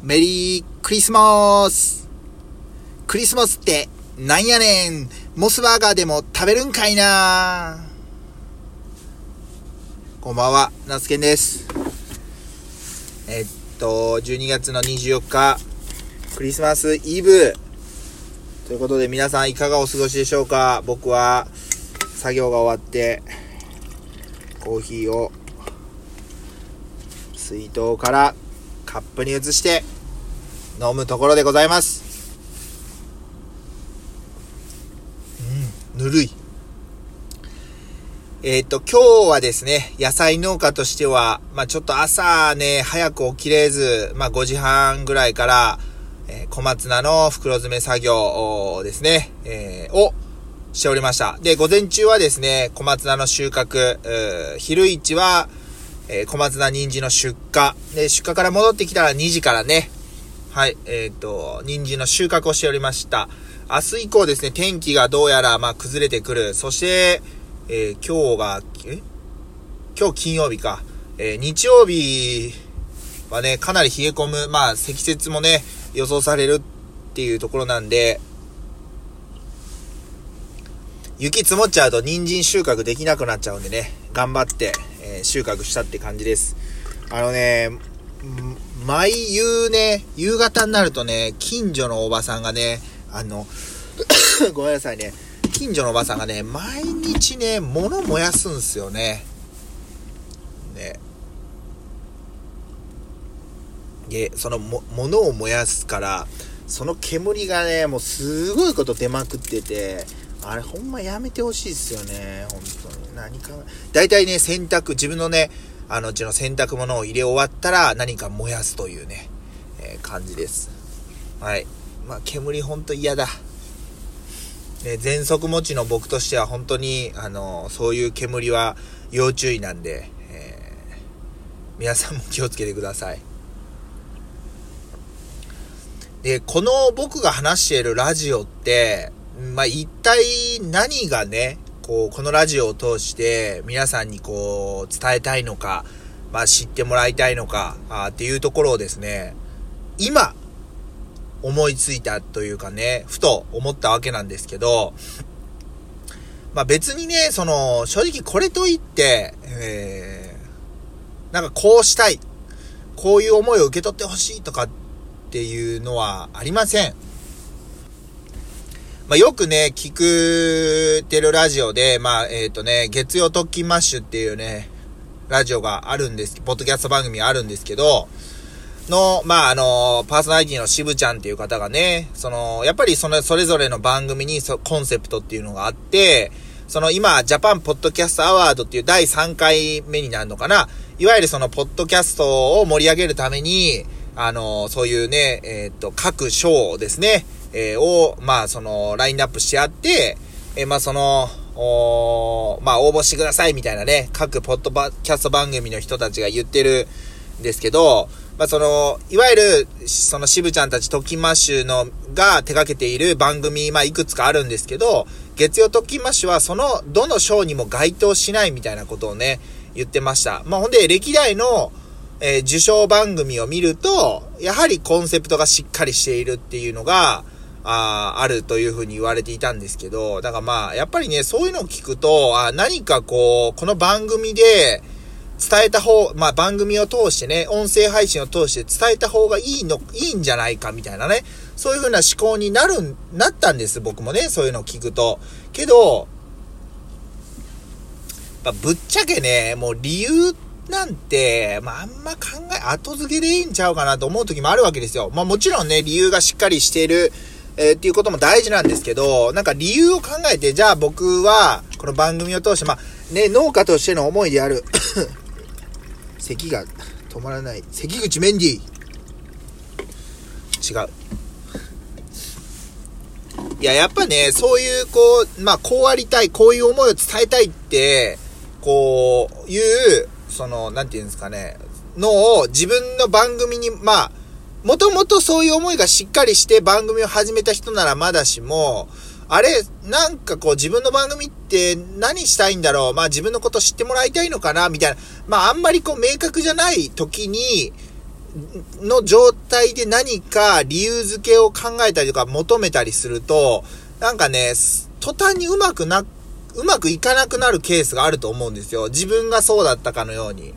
メリークリスマスクリスマスってなんやねんモスバーガーでも食べるんかいなこんばんは、ナスケンです。えっと、12月の24日、クリスマスイブ。ということで皆さんいかがお過ごしでしょうか？僕は作業が終わって、コーヒーを水筒からカップに移して飲むところでございます。うん、ぬるい。えっ、と、今日はですね、野菜農家としては、まあちょっと朝ね、早く起きれず、まあ5時半ぐらいから、えー小松菜の袋詰め作業ですね、えーをしておりました。で、午前中はですね、小松菜の収穫、昼市は、えー小松菜人参の出荷。で、出荷から戻ってきたら2時からね、はい、えっ、と、人参の収穫をしておりました。明日以降ですね、天気がどうやら、まあ、崩れてくる。そして、えー今日が、え？今日金曜日か。えー日曜日はね、かなり冷え込む。まあ、積雪もね、予想されるっていうところなんで、雪積もっちゃうと人参収穫できなくなっちゃうんでね、頑張って、ー収穫したって感じです。あのね、毎夕ね、夕方になるとね、近所のおばさんがね、あの、ごめんなさいね、近所のおばさんがね、毎日ね、物燃やすんすよね。ね。で、そのも、物を燃やすから、その煙がね、もうすごいこと出まくってて、あれほんまやめてほしいっすよね、本当に。何か、大体ね、洗濯、自分のね、あのうちの洗濯物を入れ終わったら何か燃やすというね、えー感じです。はい。まあ、煙ほんと嫌だ。ね、喘息持ちの僕としては本当に、あの、そういう煙は要注意なんで、えー皆さんも気をつけてください。で、この僕が話しているラジオって、まあ、一体何がね、こう、このラジオを通して皆さんにこう、伝えたいのか、まあ、知ってもらいたいのか、あーっていうところをですね、今、思いついたというかね、ふと思ったわけなんですけど、まあ別にね、その、正直これといって、えー、なんかこうしたい、こういう思いを受け取ってほしいとかっていうのはありません。まあよくね、聞くてるラジオで、まあえっ、とね、月曜特勤マッシュっていうね、ラジオがあるんです、ポッドキャスト番組があるんですけど、の、まあ、あの、パーソナリティの渋ちゃんっていう方がね、その、やっぱりその、それぞれの番組にそコンセプトっていうのがあって、その今、ジャパンポッドキャストアワードっていう第3回目になるのかな。いわゆるその、ポッドキャストを盛り上げるために、あの、そういうね、えーっと、各賞ですね、えーを、まあ、その、ラインナップしてあって、えーまあ、その、おまあ、応募してくださいみたいなね、各ポッドキャスト番組の人たちが言ってるんですけど、まあ、その、いわゆる、その渋ちゃんたちトキマッシュのが手掛けている番組、まあ、いくつかあるんですけど、月曜トキマッシュはその、どの賞にも該当しないみたいなことをね、言ってました。まあ、ほんで、歴代の、えー受賞番組を見ると、やはりコンセプトがしっかりしているっていうのが、あーあるというふうに言われていたんですけど、だからまあ、やっぱりね、そういうのを聞くと、あ何かこう、この番組で、伝えた方、まあ番組を通してね、音声配信を通して伝えた方がいいの、いいんじゃないかみたいなね、そういう風な思考になる、なったんです、僕もね、そういうのを聞くと。けど、まあ、ぶっちゃけね、もう理由なんて、まああんま考え、後付けでいいんちゃうかなと思う時もあるわけですよ。まあもちろんね、理由がしっかりしている、えーっていうことも大事なんですけど、なんか理由を考えて、じゃあ僕は、この番組を通して、まあね、農家としての思いである、咳が止まらない。関口メンディ。違う。いや、やっぱね、そういう、こう、まあ、こうありたい、こういう思いを伝えたいって、こう、いう、その、なんていうんですかね、のを自分の番組に、まあ、もともとそういう思いがしっかりして番組を始めた人ならまだしも、あれ、なんかこう自分の番組って何したいんだろう？まあ自分のこと知ってもらいたいのかな？みたいな。まああんまりこう明確じゃない時に、の状態で何か理由付けを考えたりとか求めたりすると、なんかね、途端にうまくな、うまくいかなくなるケースがあると思うんですよ。自分がそうだったかのように。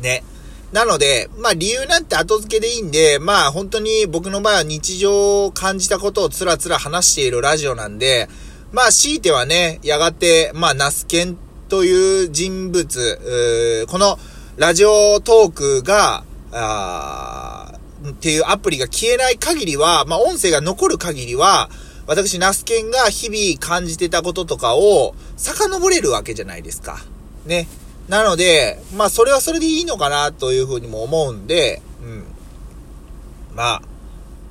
ね。なので、まあ理由なんて後付けでいいんで、まあ本当に僕の場合は日常を感じたことをつらつら話しているラジオなんで、まあ強いてはね、やがて、まあナスケンという人物、このラジオトークが、あっていうアプリが消えない限りは、まあ音声が残る限りは、私、ナスケンが日々感じてたこととかを遡れるわけじゃないですか。ね。なので、まあそれはそれでいいのかなというふうにも思うんで、うん。まあ、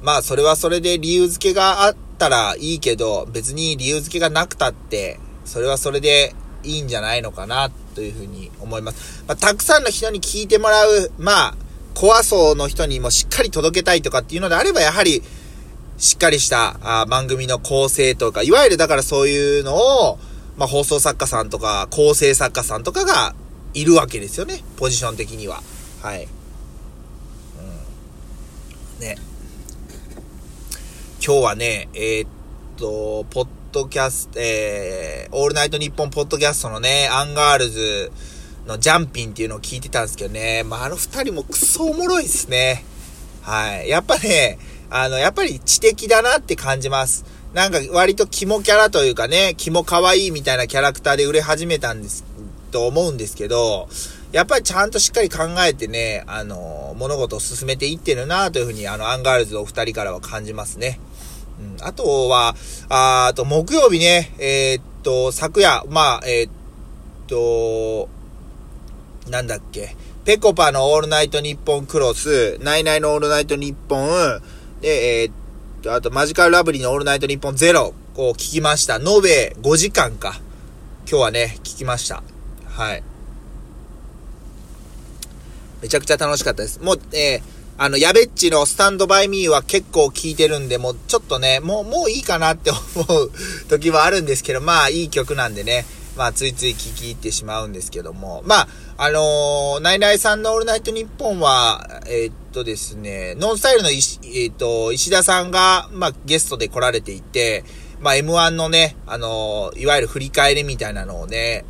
まあそれはそれで理由付けがあったらいいけど、別に理由付けがなくたって、それはそれでいいんじゃないのかなというふうに思います。まあ、たくさんの人に聞いてもらう、まあ、怖そうの人にもしっかり届けたいとかっていうのであれば、やはり、しっかりしたあ番組の構成とか、いわゆるだからそういうのを、まあ、放送作家さんとか、構成作家さんとかがいるわけですよね。ポジション的には。はい。うん。ね。今日はね、えー、っと、ポッドキャスト、えー、オールナイトニッポンポッドキャストのね、アンガールズのジャンピンっていうのを聞いてたんですけどね、まあ、あの二人もクソおもろいっすね。はい。やっぱね、あの、やっぱり知的だなって感じます。なんか割とキモキャラというかね、キモ可愛いみたいなキャラクターで売れ始めたんですと思うんですけど、やっぱりちゃんとしっかり考えてね、あの、物事を進めていってるなというふうに、あの、アンガールズお二人からは感じますね。うん、あとは、ああと、木曜日ね、えー、っと、昨夜、まあ、えー、っと、なんだっけ、ペコパのオールナイトニッポンクロス、ナイナイのオールナイトニッポン、で、えー、っと、あと、マジカルラブリーのオールナイトニッポンゼロ、こう聞きました。延べ5時間か。今日はね、聞きました。はい。めちゃくちゃ楽しかったです。もう、えー、あの、やべっちのスタンドバイミーは結構聞いてるんで、もうちょっとね、もう、もういいかなって思う時はあるんですけど、まあいい曲なんでね、まあついつい聴き入ってしまうんですけども、まあ、あのー、ナイナイさんのオールナイトニッポンは、えー、っとですね、ノンスタイルの石、えー、っと、石田さんが、まあゲストで来られていて、まあ M1 のね、あの、いわゆる振り返りみたいなのをね、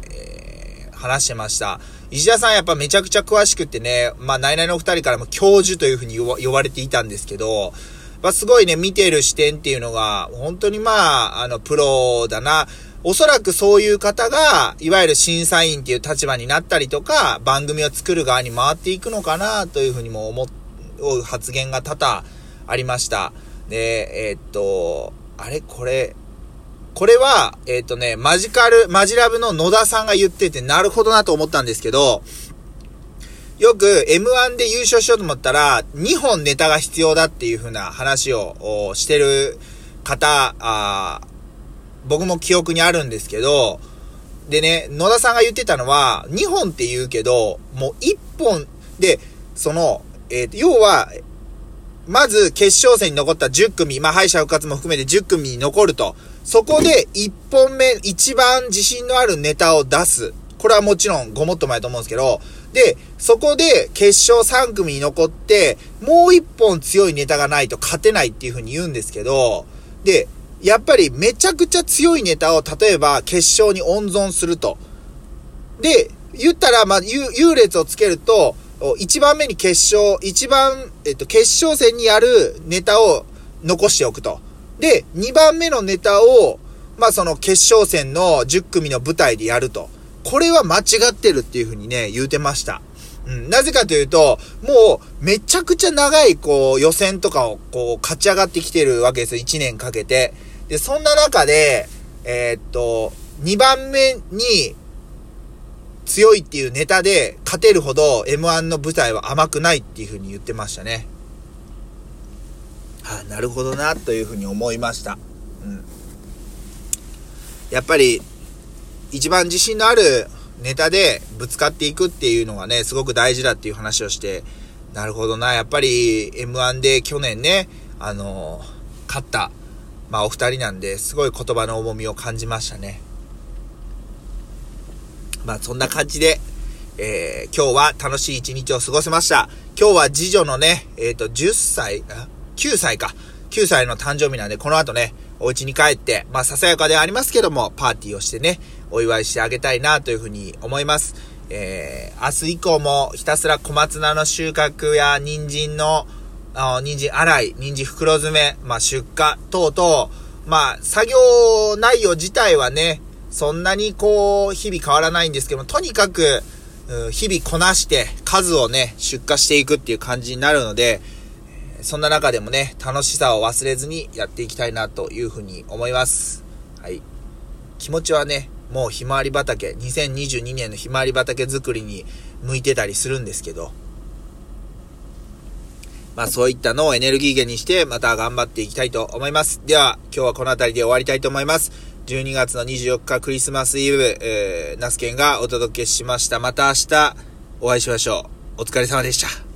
話してました。石田さんやっぱめちゃくちゃ詳しくてね、まあ、ナイナイのお二人からも教授というふうに呼ばれていたんですけど、まあ、すごいね、見てる視点っていうのが、本当にまあ、あの、プロだな。おそらくそういう方が、いわゆる審査員っていう立場になったりとか、番組を作る側に回っていくのかな、というふうにも思う発言が多々ありました。で、えー、っと、あれこれ、これは、えっ、ー、とね、マジカル、マジラブの野田さんが言ってて、なるほどなと思ったんですけど、よく M1 で優勝しようと思ったら、2本ネタが必要だっていう風な話をしてる方、あ僕も記憶にあるんですけど、でね、野田さんが言ってたのは、2本って言うけど、もう1本で、その、えっ、ー、と、要は、まず決勝戦に残った10組、まあ敗者復活も含めて10組に残ると。そこで1本目、一番自信のあるネタを出す。これはもちろんごもっともやと思うんですけど、で、そこで決勝3組に残って、もう1本強いネタがないと勝てないっていう風に言うんですけど、で、やっぱりめちゃくちゃ強いネタを例えば決勝に温存すると。で、言ったら、まあ、優劣をつけると、1番目に決勝、一番、えっと、決勝戦にやるネタを残しておくと。で、2番目のネタを、まあその決勝戦の10組の舞台でやると。これは間違ってるっていうふうにね、言うてました。うん、なぜかというと、もう、めちゃくちゃ長い、こう、予選とかを、こう、勝ち上がってきてるわけですよ。1年かけて。で、そんな中で、えー、っと、2番目に、強いっていうネタで勝てるほど M1 の舞台は甘くないっていうふうに言ってましたね。あなるほどなというふうに思いました。うん。やっぱり、一番自信のあるネタでぶつかっていくっていうのがね、すごく大事だっていう話をして、なるほどな、やっぱり M1 で去年ね、あの勝った、まあお二人なんで、すごい言葉の重みを感じましたね。まあそんな感じで、えー、今日は楽しい一日を過ごせました。今日は次女のね、えっ、ー、と、10歳、あ、9歳か。9歳の誕生日なんで、この後ね、お家に帰って、まあ、ささやかではありますけども、パーティーをしてね、お祝いしてあげたいなというふうに思います。えー、明日以降もひたすら小松菜の収穫や人参の、あ人参洗い、人参袋詰め、まあ、出荷等々、まあ、作業内容自体はね、そんなにこう、日々変わらないんですけども、とにかく、日々こなして数をね、出荷していくっていう感じになるので、そんな中でもね、楽しさを忘れずにやっていきたいなというふうに思います。はい。気持ちはね、もうひまわり畑、2022年のひまわり畑作りに向いてたりするんですけど、まあそういったのをエネルギー源にしてまた頑張っていきたいと思います。では今日はこの辺りで終わりたいと思います。12月の24日クリスマスイブ、えー、ナスケンがお届けしました。また明日お会いしましょう。お疲れ様でした。